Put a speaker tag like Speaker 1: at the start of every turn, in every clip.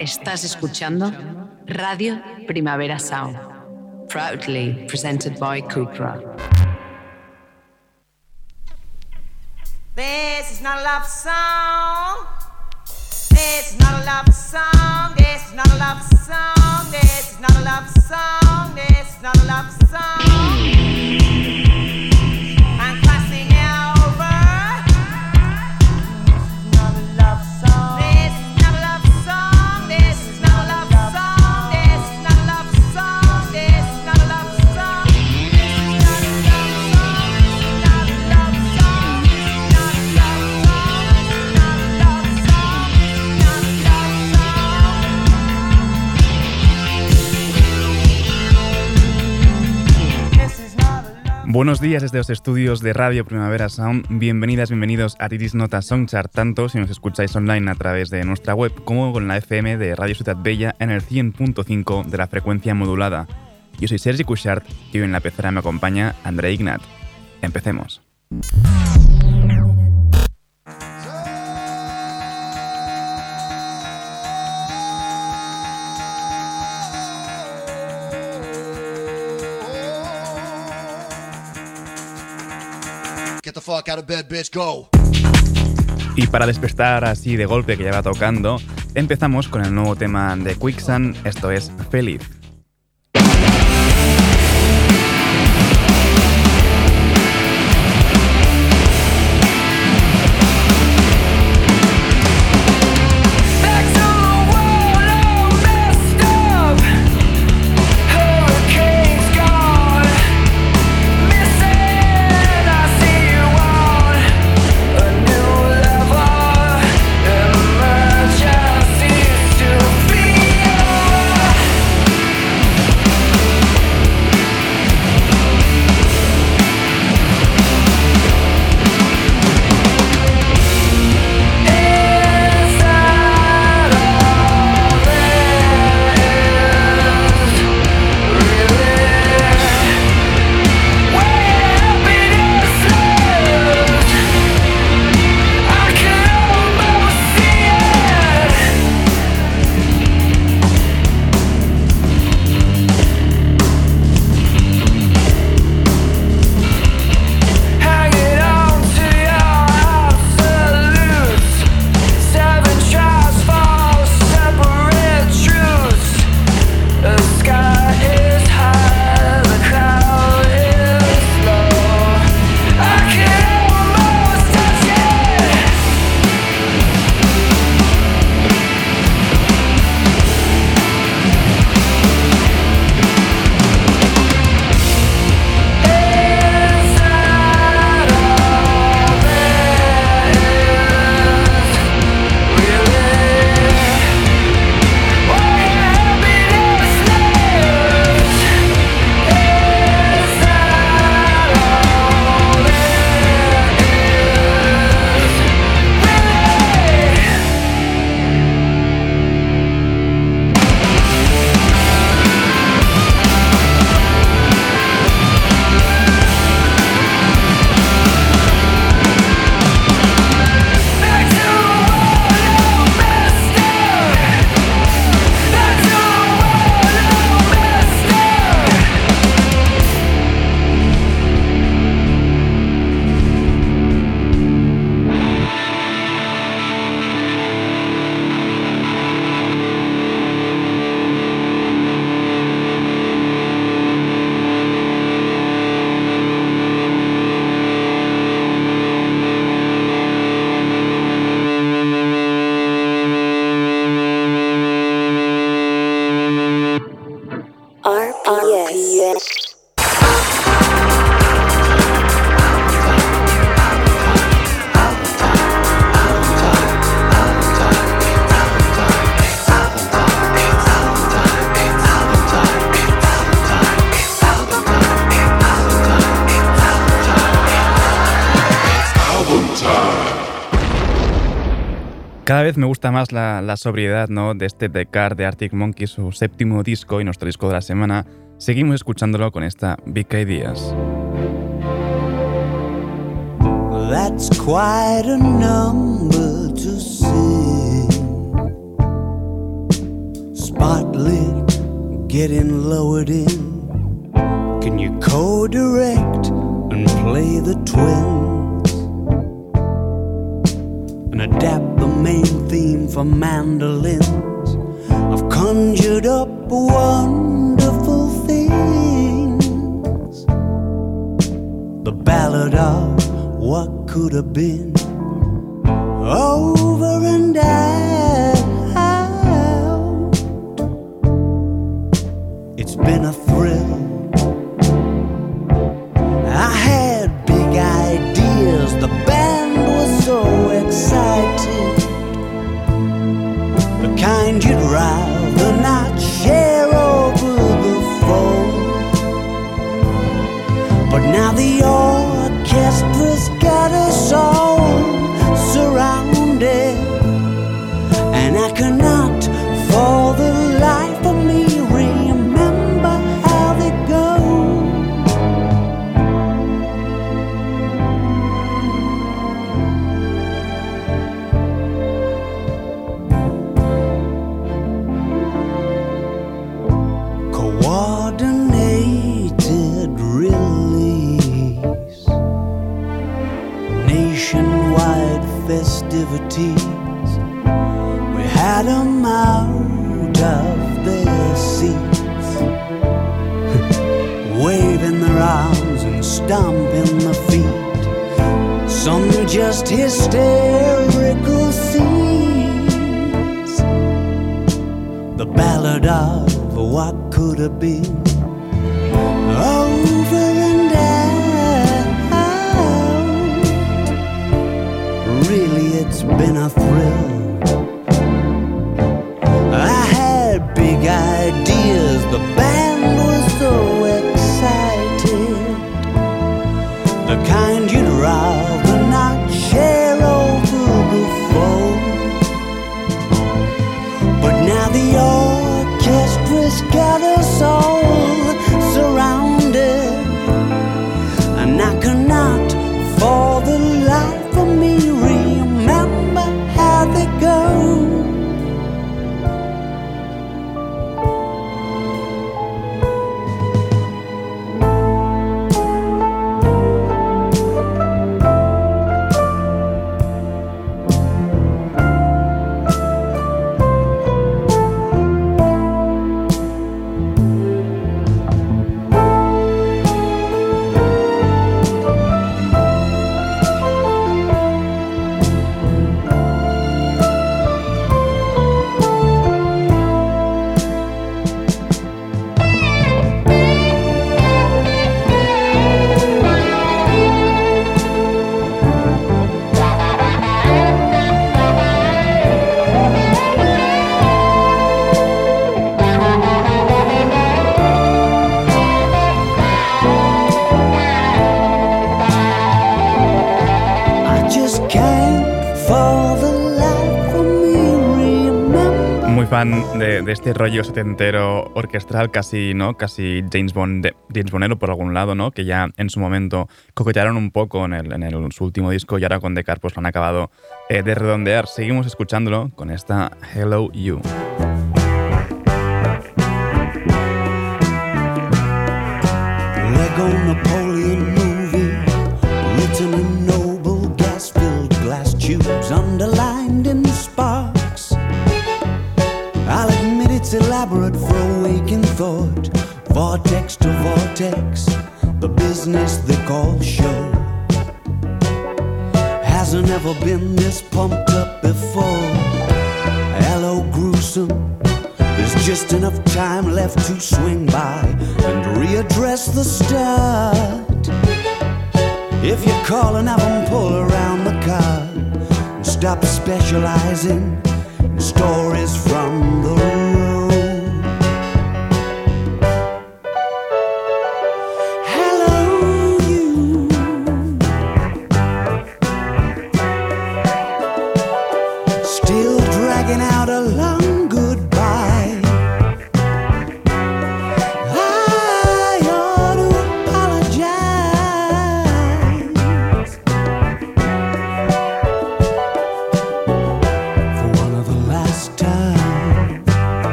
Speaker 1: Estás escuchando Radio Primavera Sound, proudly presented by Cupra.
Speaker 2: This is not a love song. This is not a love song. This is not a love song. This is not a love song. This is not a love song.
Speaker 3: Buenos días desde los estudios de Radio Primavera Sound. Bienvenidas, bienvenidos a Titis Nota Songchart, tanto si nos escucháis online a través de nuestra web como con la FM de Radio Ciudad Bella en el 100.5 de la frecuencia modulada. Yo soy Sergi Cushart y hoy en la pecera me acompaña André Ignat. Empecemos. Y para despertar así de golpe que ya va tocando, empezamos con el nuevo tema de Quicksand, esto es Feliz. Gusta más la, sobriedad ¿no? de este Car de Arctic Monkeys, su séptimo disco y nuestro disco de la semana. Seguimos escuchándolo con esta Big Ideas. That's quite a number to see.
Speaker 4: spotlit, getting lowered in. Can you co-direct and play the twins? And adapt the main theme for mandolins? I've conjured up wonderful things. The ballad of what could have been over and out. It's been a
Speaker 5: de, este rollo setentero orquestral, casi, ¿no? Casi James Bond, de- James Bondero por algún lado, ¿no? Que ya en su momento coquetearon un poco en, el, en su último disco y ahora con Decar pues lo han acabado eh, de redondear. Seguimos escuchándolo con esta Hello You.
Speaker 4: Vortex the business they call show. Hasn't ever been this pumped up before. Hello, gruesome. There's just enough time left to swing by and readdress the start. If you're calling, have 'em pull around the car and stop specializing in stories from out alone.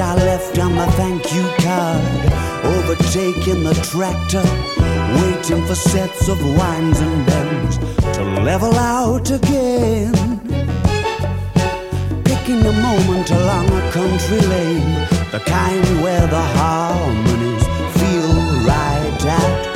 Speaker 4: I left on my thank you card. Overtaking the tractor, waiting for sets of winds and bends to level out again. Picking a moment along a country lane, the kind where the harmonies feel right at.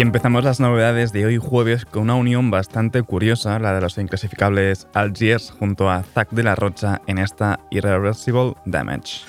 Speaker 6: Y empezamos las novedades de hoy jueves con una unión bastante curiosa, la de los inclasificables Algiers junto a Zack de la Rocha en esta Irreversible Damage.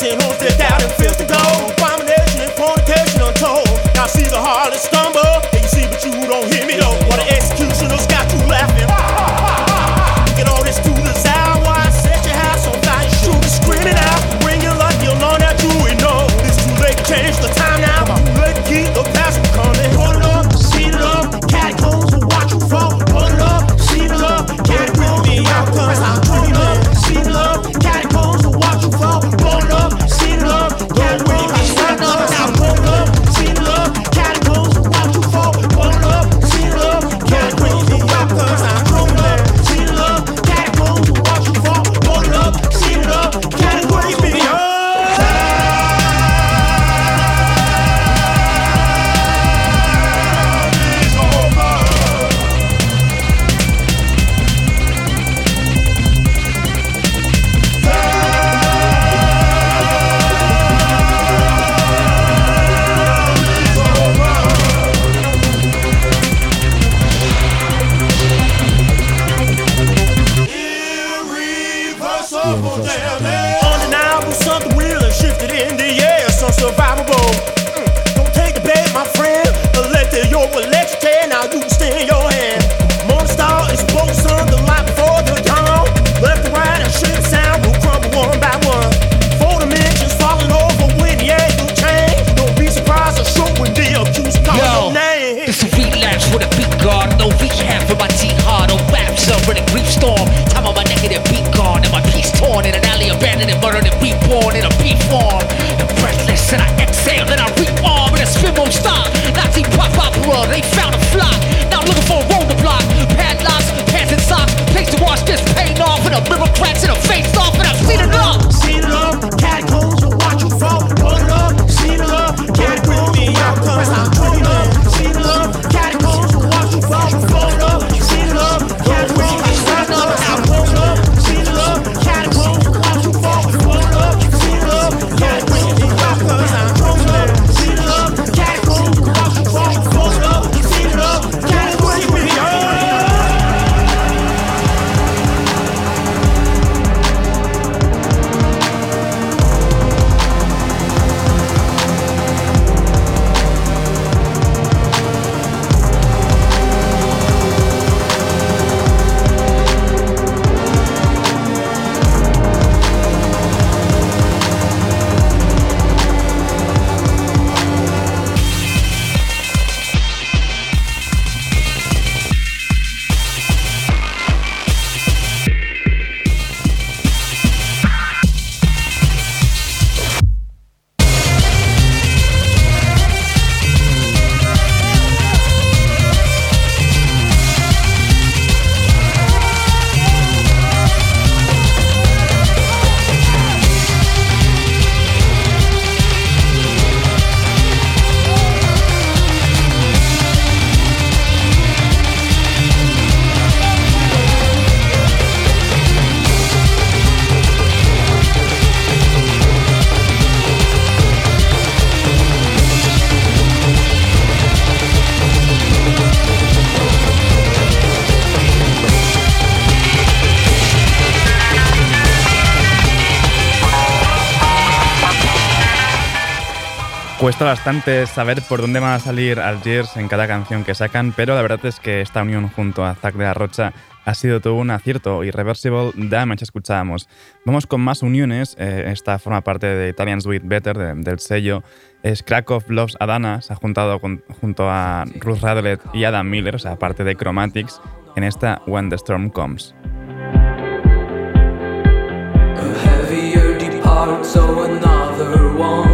Speaker 6: Timuti guard, no rehab for my teeth hard, no raps over the grief storm. Time on my negative beat gone, and my peace torn in an alley, abandoned and murdered and reborn in a beat form. And breathless, and I exhale, and I rearm, and the spin won't stop. Nazi pop opera, they found a flock. Now looking for a road to block. Padlocks, pants and socks, place to wash this pain off, and a mirror cracks in a face
Speaker 5: Cuesta bastante saber por dónde van a salir Algiers en cada canción que sacan, pero la verdad es que esta unión junto a Zack de la Rocha ha sido todo un acierto. Irreversible Damage escuchábamos. Vamos con más uniones. eh, esta forma parte de Italians Do It Better, de- del sello. Es Krakow Loves Adana. Se ha juntado con- junto a Ruth Radlett y Adam Miller, o sea, parte de Chromatics, en esta When the Storm Comes.
Speaker 3: A heavier departs, so another one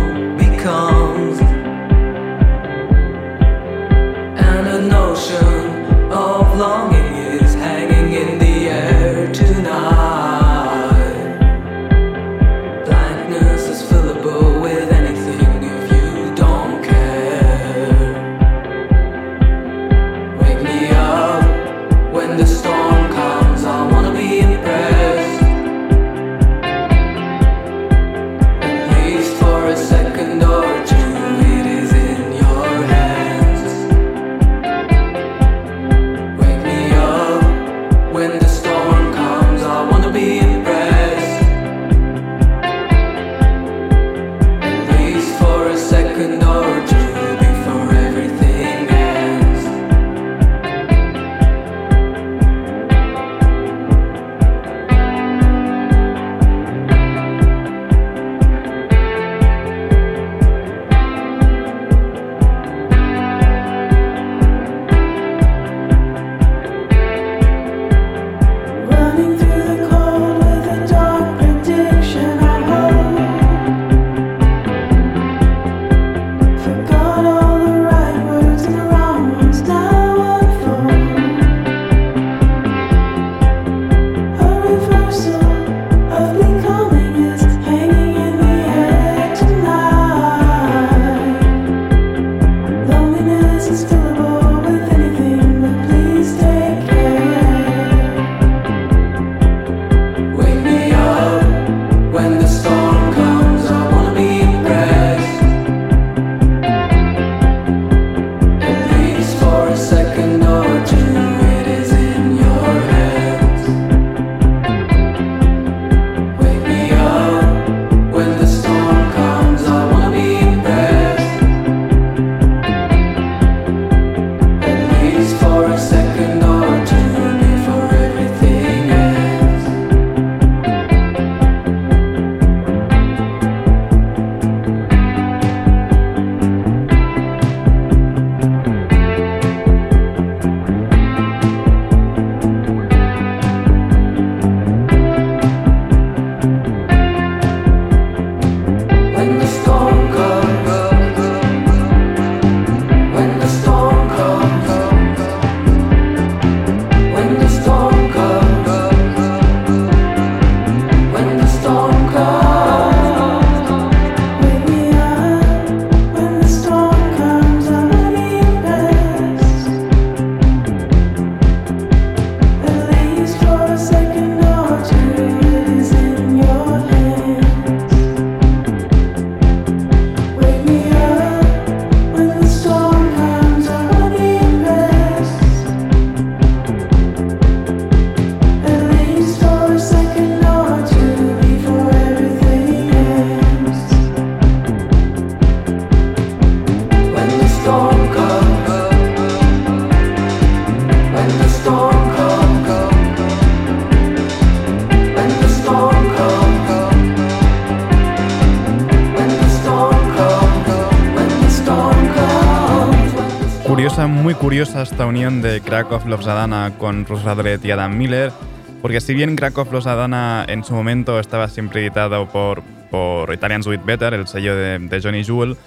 Speaker 7: esta unión de Krakow Zadana con Russ Radlett y Adam Miller, porque si bien Krakow Zadana en su momento estaba siempre editado por, por Italian Sweet Better, el sello de, de Johnny Jewel,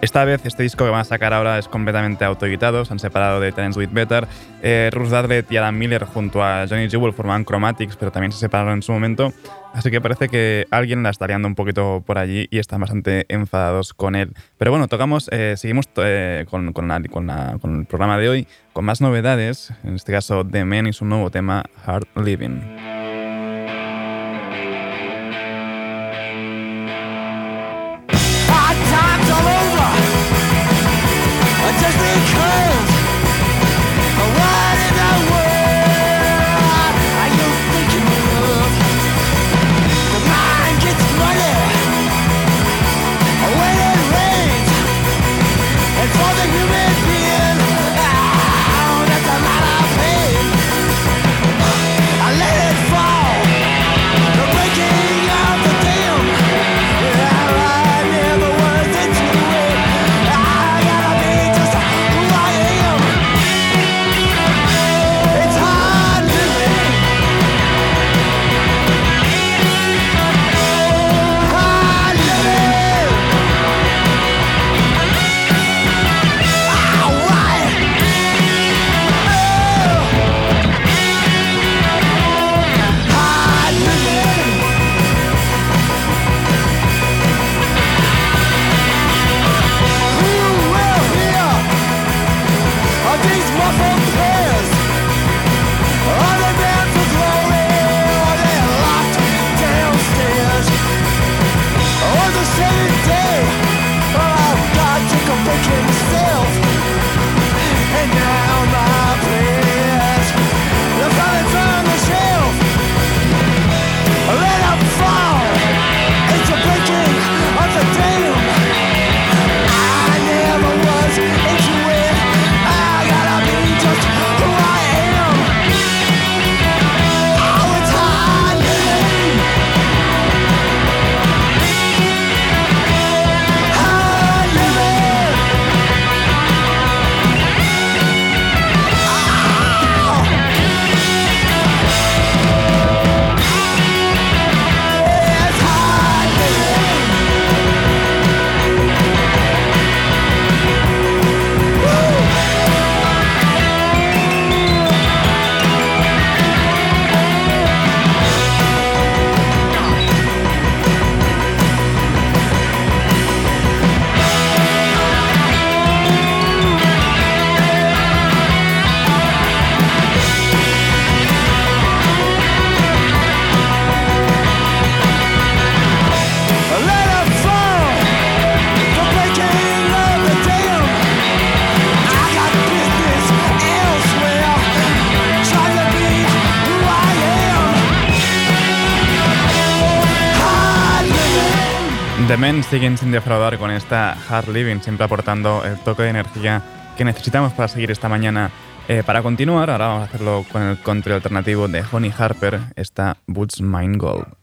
Speaker 7: esta vez, este disco que van a sacar ahora es completamente autoeditado, se han separado de Talents with Better. Eh, Ruth Dadlett y Adam Miller junto a Johnny Jewel formaban Chromatics, pero también se separaron en su momento. Así que parece que alguien la estaría un poquito por allí y están bastante enfadados con él. Pero bueno, tocamos, eh, seguimos eh, con el programa de hoy con más novedades, en este caso The Men y su nuevo tema Hard Living. Siguen sin defraudar con esta hard living, siempre aportando el toque de energía que necesitamos para seguir esta mañana. Eh, para continuar, ahora vamos a hacerlo con el country alternativo de Honey Harper, esta Boots Mind Gold.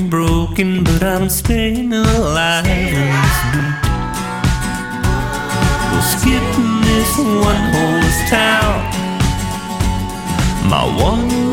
Speaker 8: broken, but I'm staying alive. We're skipping this one horse town, my one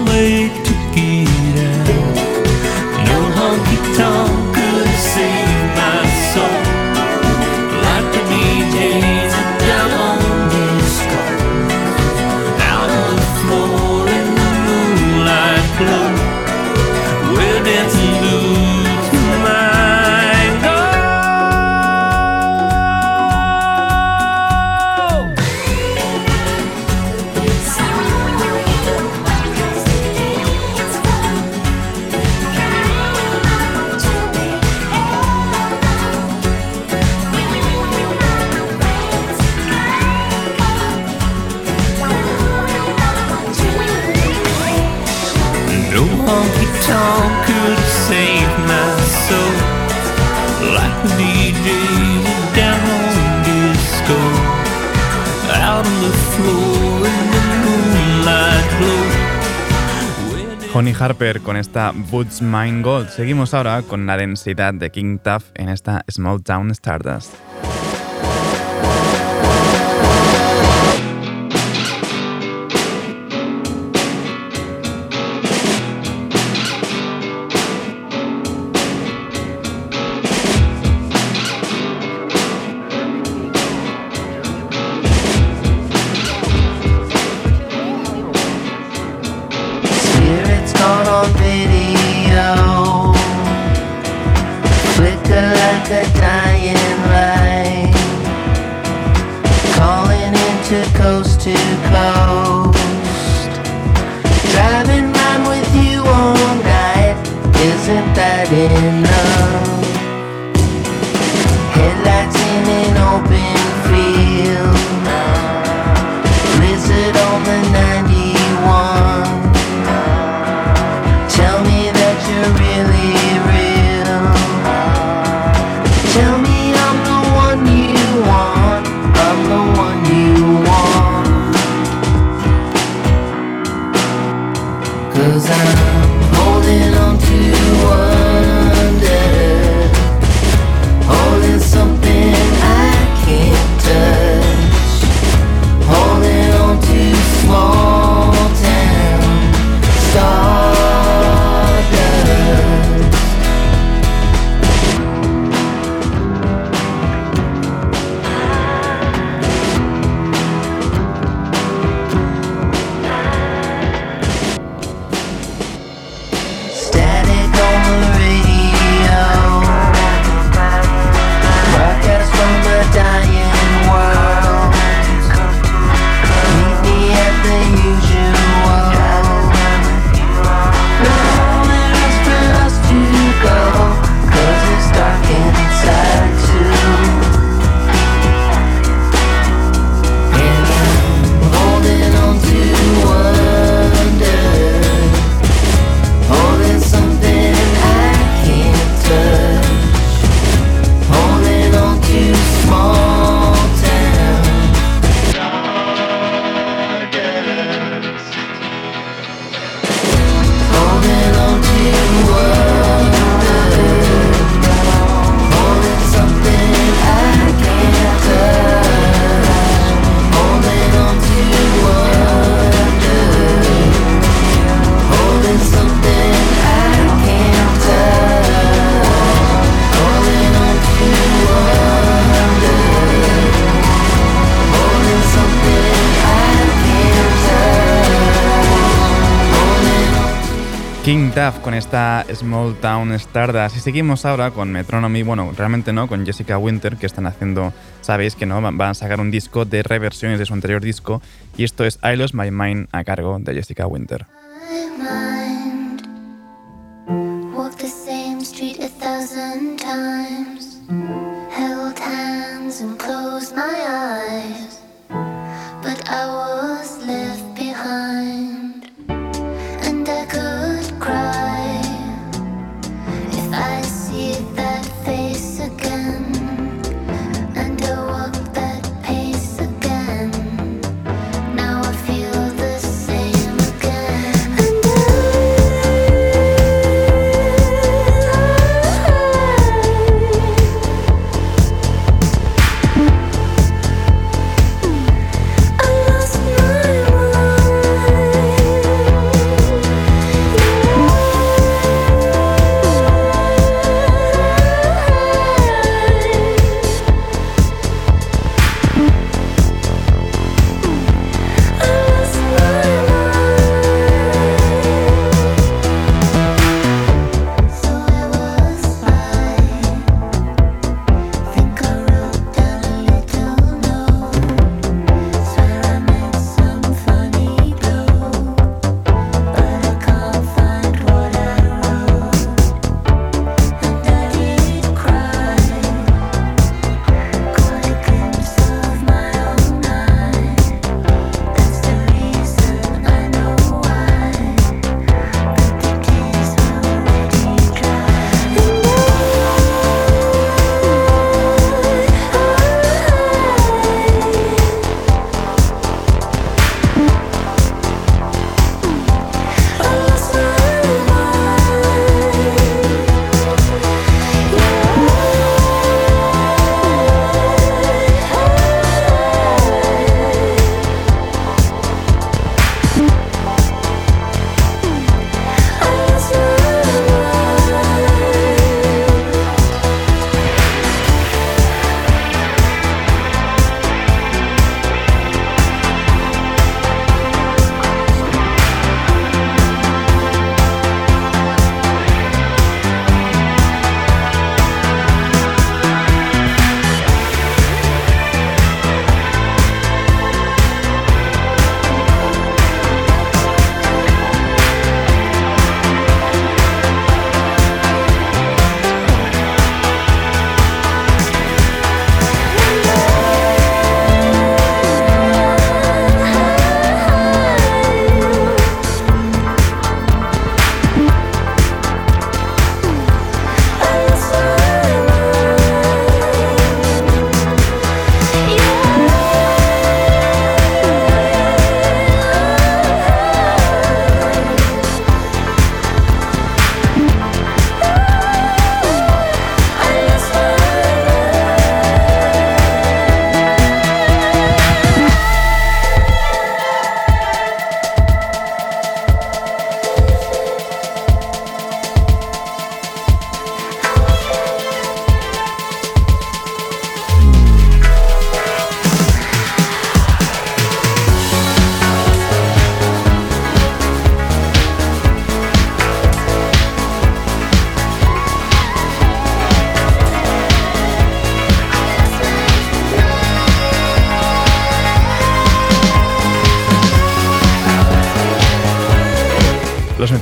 Speaker 5: Honey Harper con esta Boots Mine Gold. Seguimos ahora con la densidad de King Tuff en esta Small Town Stardust.
Speaker 9: in
Speaker 5: Duff con esta Small Town Stardust. Y seguimos ahora con Metronomy, bueno, realmente no, con Jessica Winter, que están haciendo, sabéis que no, van a sacar un disco de reversiones de su anterior disco. Y esto es I Lost My Mind a cargo de Jessica Winter.
Speaker 10: I.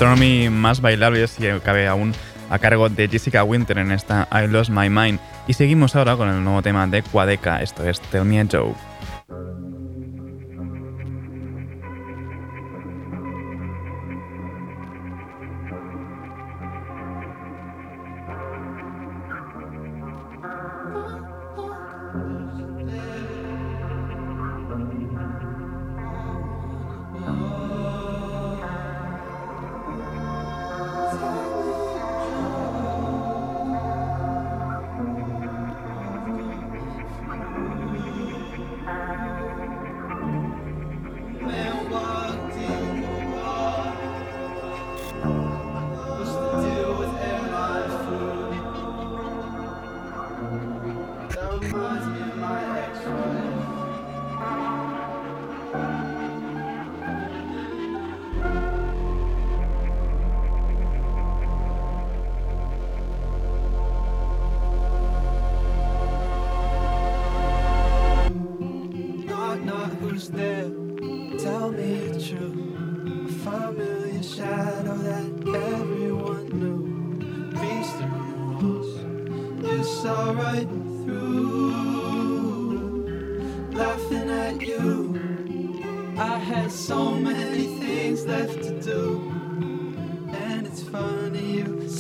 Speaker 5: Más bailables, si cabe aún, a cargo de Jessica Winter en esta I Lost My Mind. Y seguimos ahora con el nuevo tema de Quadeca, esto es Tell Me a Joke.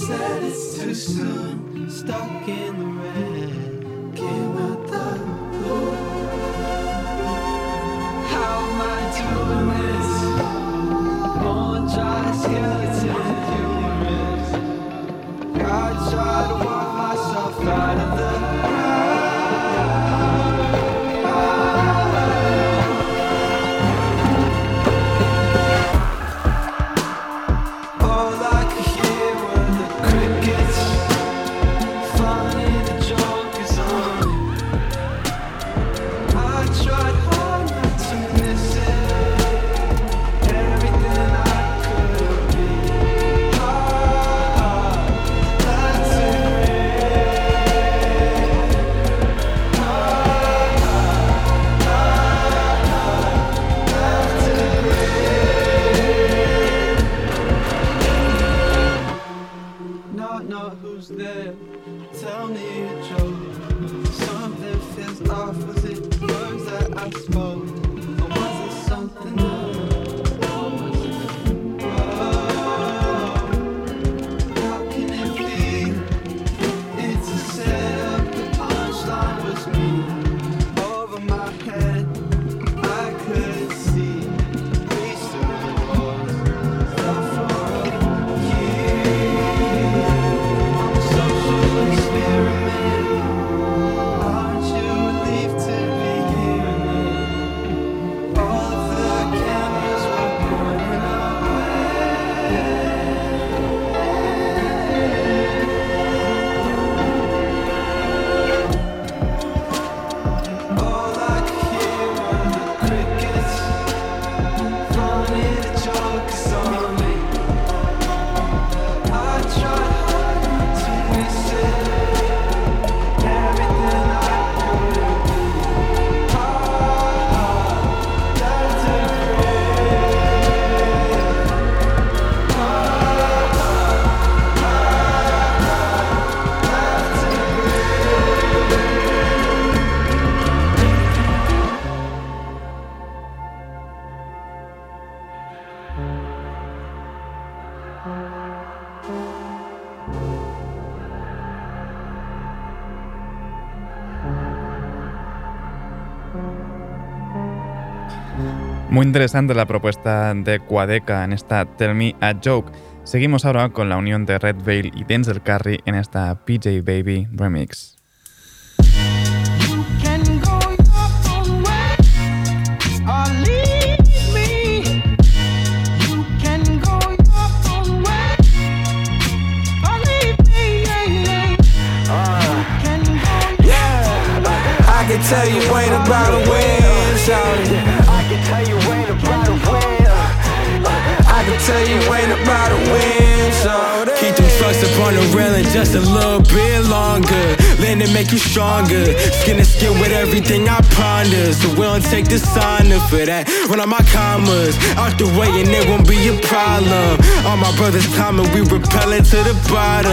Speaker 11: said it's too soon. Stuck in the red. Came out
Speaker 5: Muy interesante la propuesta de Quadeca en esta Tell Me a Joke. Seguimos ahora con la unión de Red Veil y Denzel Curry en esta PJ Baby remix.
Speaker 12: tell you ain't about to win,
Speaker 13: Keep them trucks up on the railing just a little bit longer
Speaker 12: discipline to make you stronger. Skin to skin with everything I ponder. So we don't take dishonor for that. Run out my commas out the way and it won't be a problem. All my brothers climbing, we repelling to the bottom.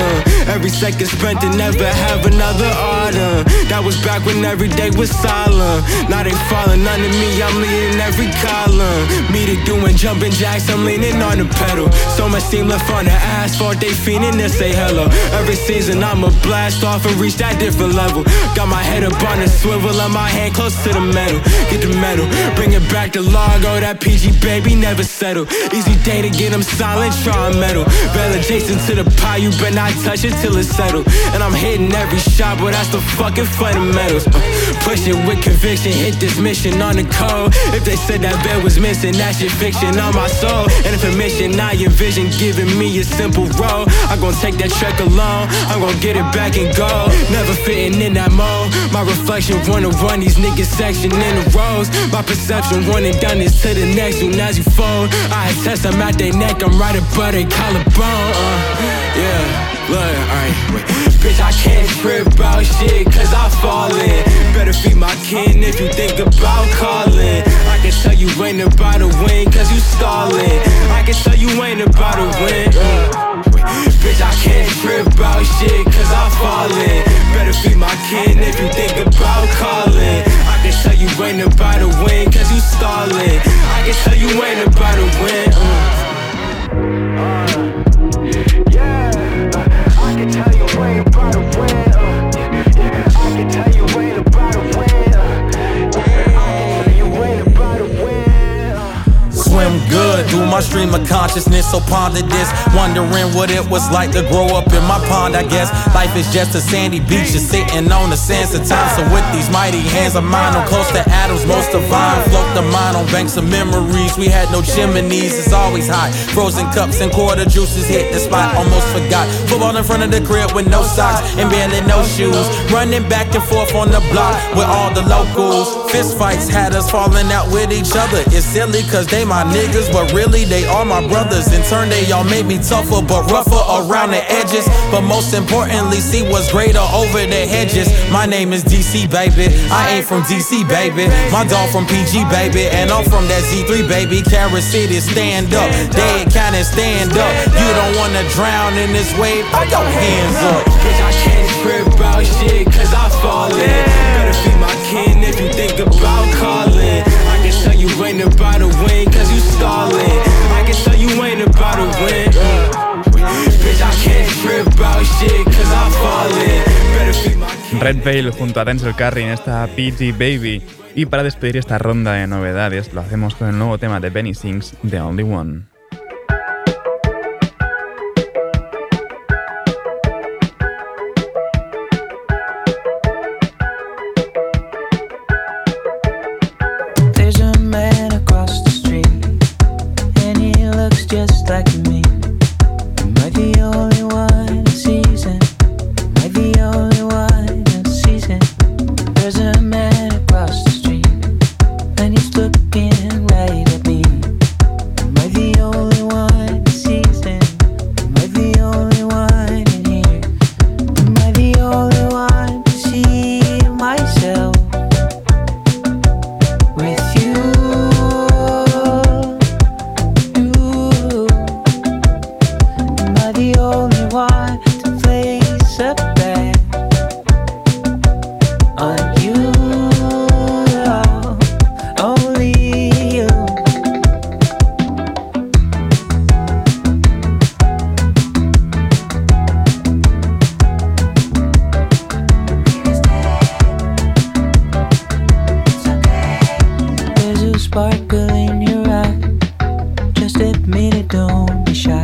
Speaker 12: Every second spent to never have another order. That was back when every day was solemn. Now they falling under me, I'm leading every column. Me to doing jumping jacks, I'm leaning on the pedal. So much steam left on the asphalt, they fiending to say hello. Every season I'ma blast off and reach that different level. Got my head up on a swivel and my hand close to the metal. Get the metal, bring it back to Largo, that PG baby never settle. Easy day to get them silent, try metal. Bell adjacent to the pie, you better not touch it till it's settled. And I'm hitting every shot, but that's the fucking fundamentals. Uh, push it with conviction, hit this mission on the code. If they said that bed was missing, that's your fiction on my soul. And if a mission I envision giving me a simple role, I'm gonna take that trek alone. I'm gonna get it back and go. Never fitting in that mold. My reflection wanna run these niggas section in the rows. My perception running down this to the next soon as you fold. I test them at their neck, I'm right above their collarbone. Uh, yeah. Look, alright. Bitch, I can't trip about shit, cause I fall in. Better feed my kin if you think about calling. I can tell you ain't about to win, cause you stalling. I can tell you ain't about to win. Uh. Bitch, I can't trip about shit, cause I fall in. Better feed my kin if you think about calling. I can tell you ain't about to win, cause you stalling. I can tell you ain't about to win. Uh.
Speaker 13: Good through my stream of consciousness, so ponder this. Wondering what it was like to grow up in my pond, I guess. Life is just a sandy beach, just sitting on the sands of time. So, with these mighty hands of mine, I'm close to atoms, most divine. Float the mind on banks of memories. We had no chimneys, it's always hot. Frozen cups and quarter juices hit the spot, almost forgot. Football in front of the crib with no socks and barely no shoes. Running back and forth on the block with all the locals. Fist fights had us falling out with each other. It's silly cause they my niggas, but really they are my brothers. In turn, they all made me tougher, but rougher around the edges. But most importantly, see what's greater over the hedges. My name is DC, baby. I ain't from DC, baby. My dog from PG, baby. And I'm from that Z3, baby. Carrot City, stand up. Dead cannon, stand up. You don't wanna drown in this wave, throw your hands up.
Speaker 12: Bitch, I can't trip about shit, cause I fall in. Better feed my kin if you think about calling. I can tell you ain't about to win, cause
Speaker 5: Red Veil junto a Denzel Curry en esta PG Baby. Y para despedir esta ronda de novedades, lo hacemos con el nuevo tema de Benny Sings, The Only One. second shy.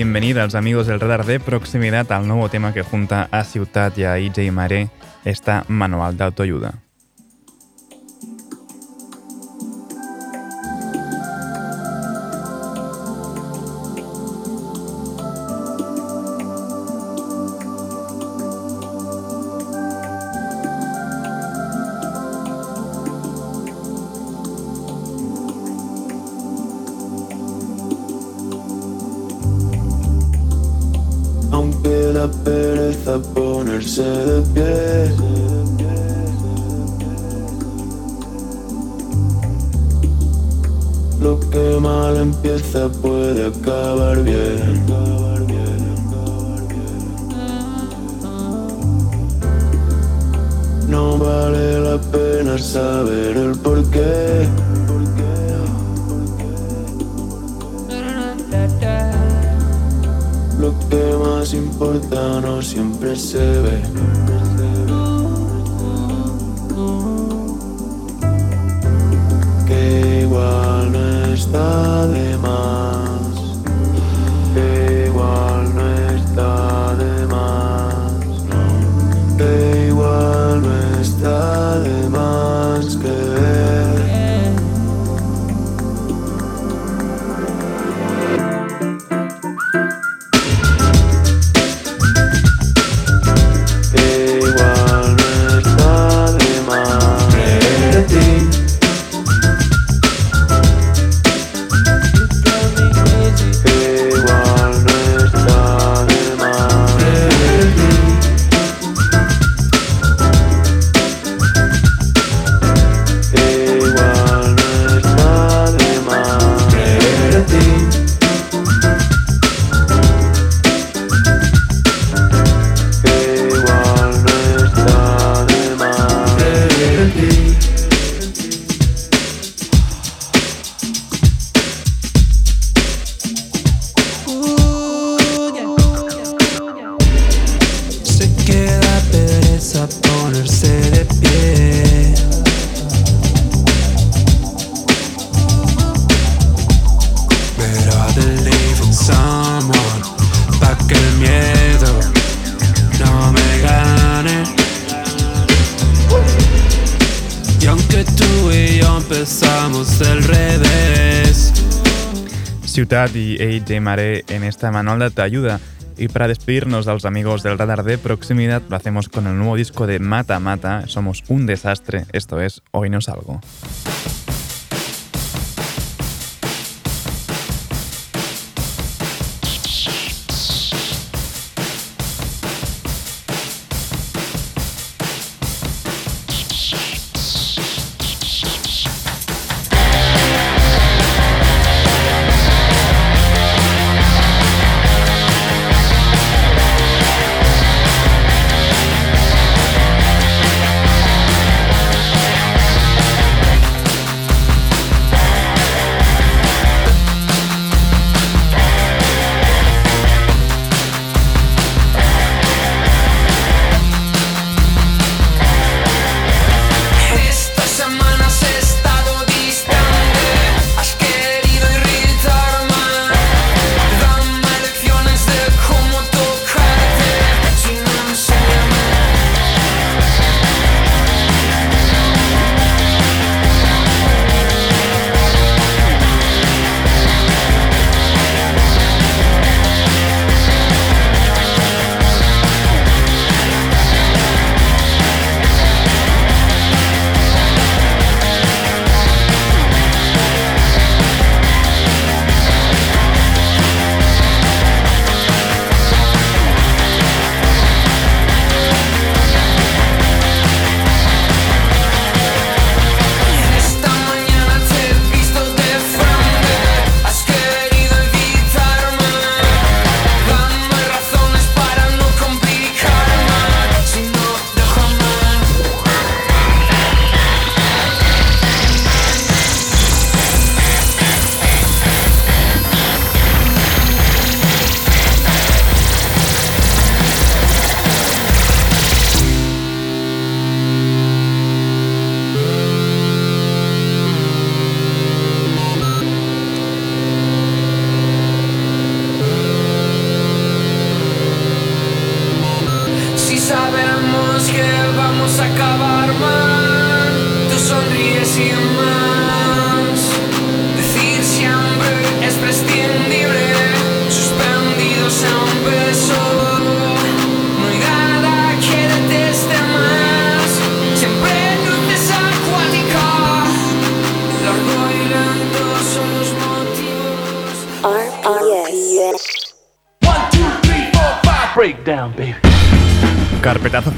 Speaker 5: Bienvenida amigos del radar de proximidad al nuevo tema que junta a Ciutat y a EJ Maré, esta manual de autoayuda.
Speaker 14: Saber el porqué. Lo que más importa no siempre se ve. Que igual no está de
Speaker 5: Ciutat y AJ Maré en esta manual de autoayuda. Y para despedirnos de los amigos del radar de proximidad, lo hacemos con el nuevo disco de Mata Mata. Somos un desastre. Esto es Hoy no salgo.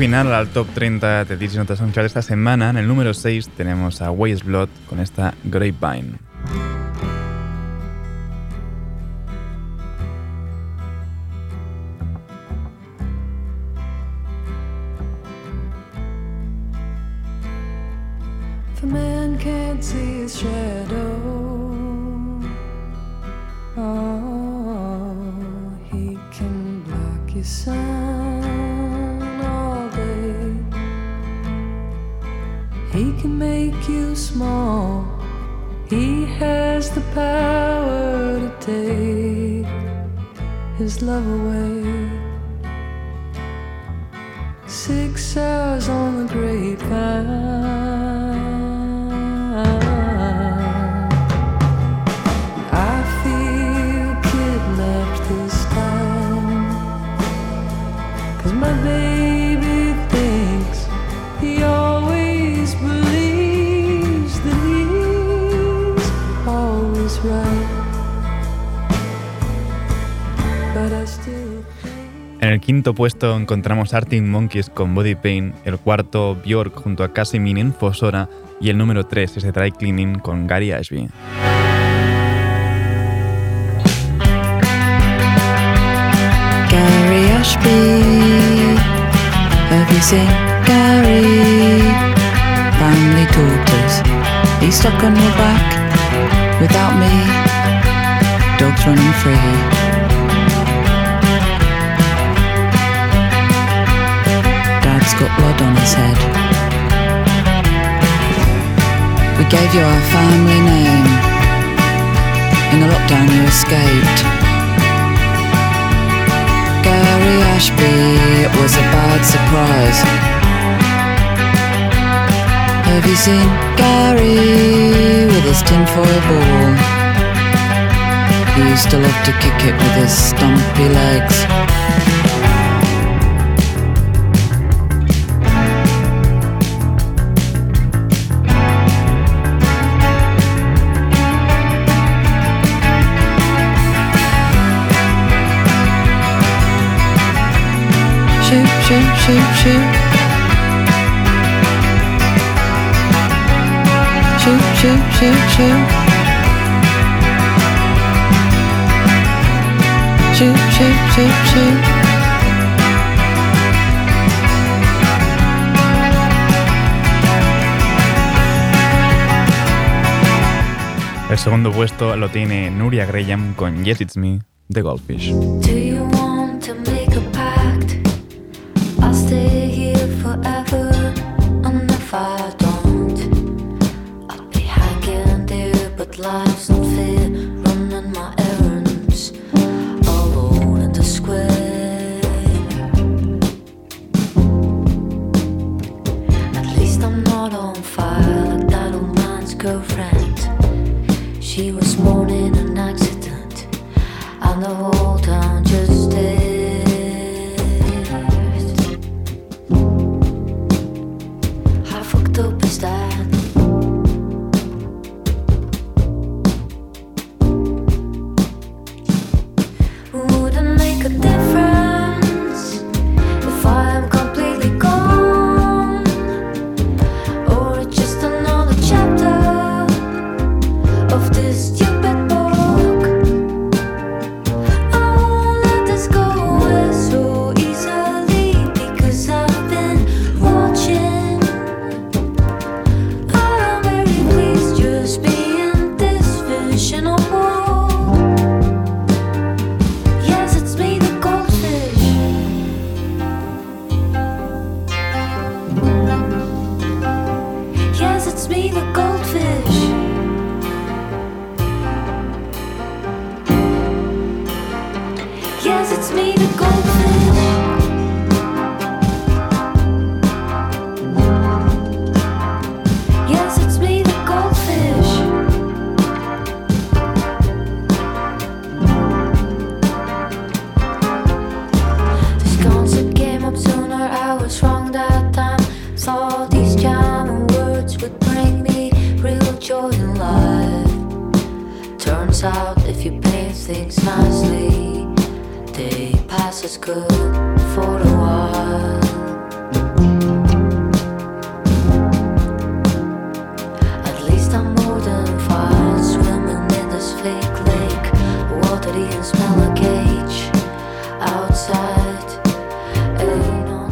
Speaker 15: Final al top 30 de Disney Notas Soundchart esta semana. En el número 6 tenemos a Waste Blood con esta Grapevine.
Speaker 16: A man can't see his shadow, oh, he can block your sun can make you small. He has the power to take his love away. Six hours on the grapevine. I feel kidnapped this time. Cause my baby
Speaker 15: En el quinto puesto encontramos Arctic Monkeys con Body Pain, el cuarto Bjork junto a Casimir en Fosora y el número 3 es Dry Cleaning con Gary Ashby.
Speaker 17: Gary Ashby. Have you seen Gary? Family daughters. He's stuck on your back without me. Dogs running free. Dad's got blood on his head. We gave you our family name. In the lockdown, you escaped. Gary Ashby, it was a bad surprise. Have you seen Gary with his tinfoil ball? He used to love to kick it with his stumpy legs. Shoot. Shoot, shoot, shoot, shoot.
Speaker 15: El segundo puesto lo tiene Nuria Graham con Yes It's Me, The Goldfish.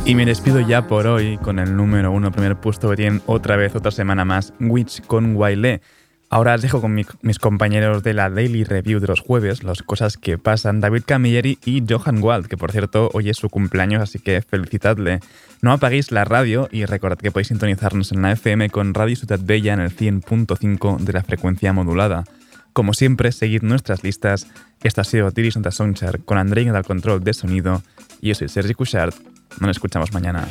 Speaker 5: Y me despido ya por hoy con el número uno, primer puesto que tienen otra vez, otra semana más, Witch con Wailé. Ahora os dejo con mi- mis compañeros de la Daily Review de los jueves, las cosas que pasan, David Camilleri y Johan Wald, que por cierto hoy es su cumpleaños, así que felicitadle. No apaguéis la radio y recordad que podéis sintonizarnos en la FM con Radio Ciudad Bella en el 100.5 de la frecuencia modulada. Como siempre, seguid nuestras listas. Esto ha sido Tiris Santa Songchar con Andrei al control de sonido y yo soy Sergi Cushart. Nos escuchamos mañana.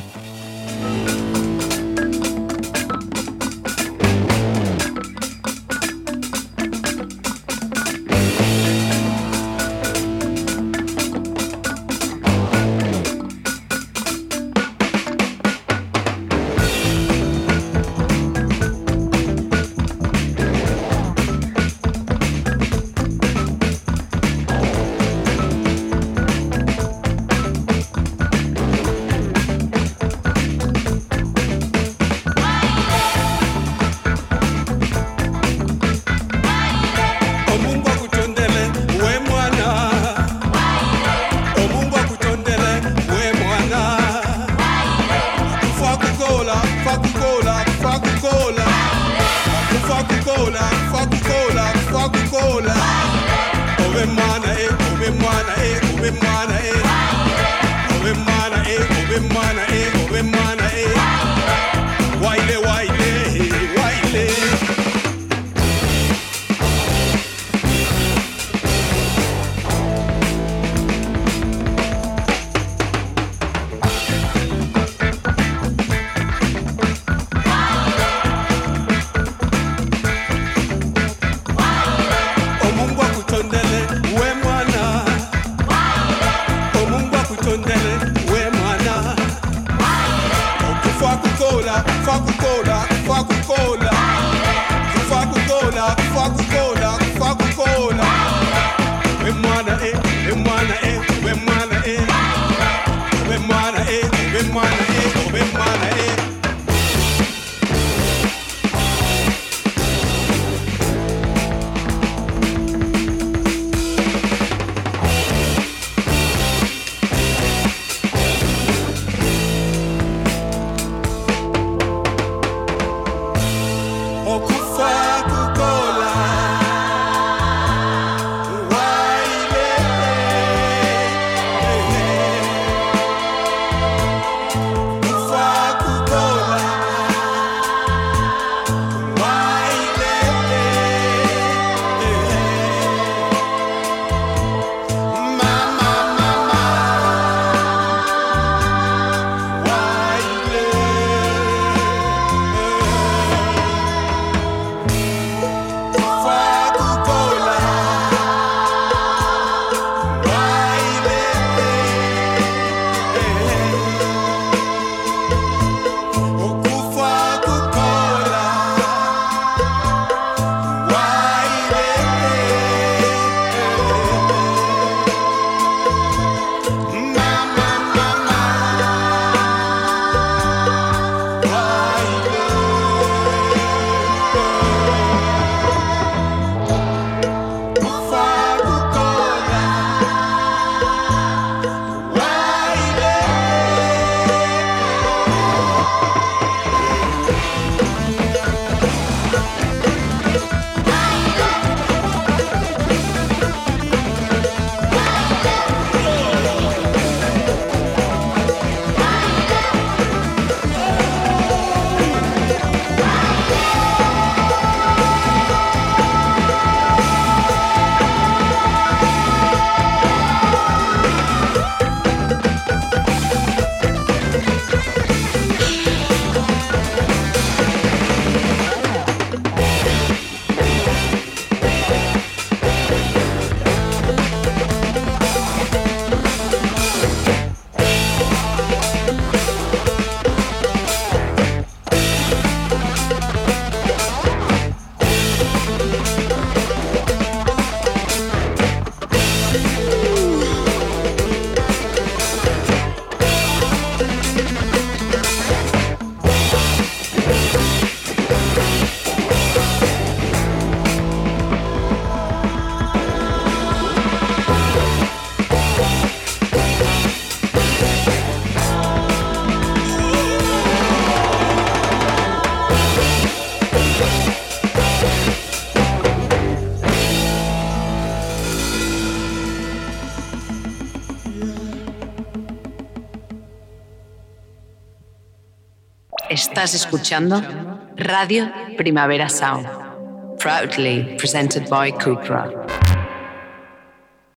Speaker 1: Estás escuchando Radio Primavera Sound, proudly presented by Cupra.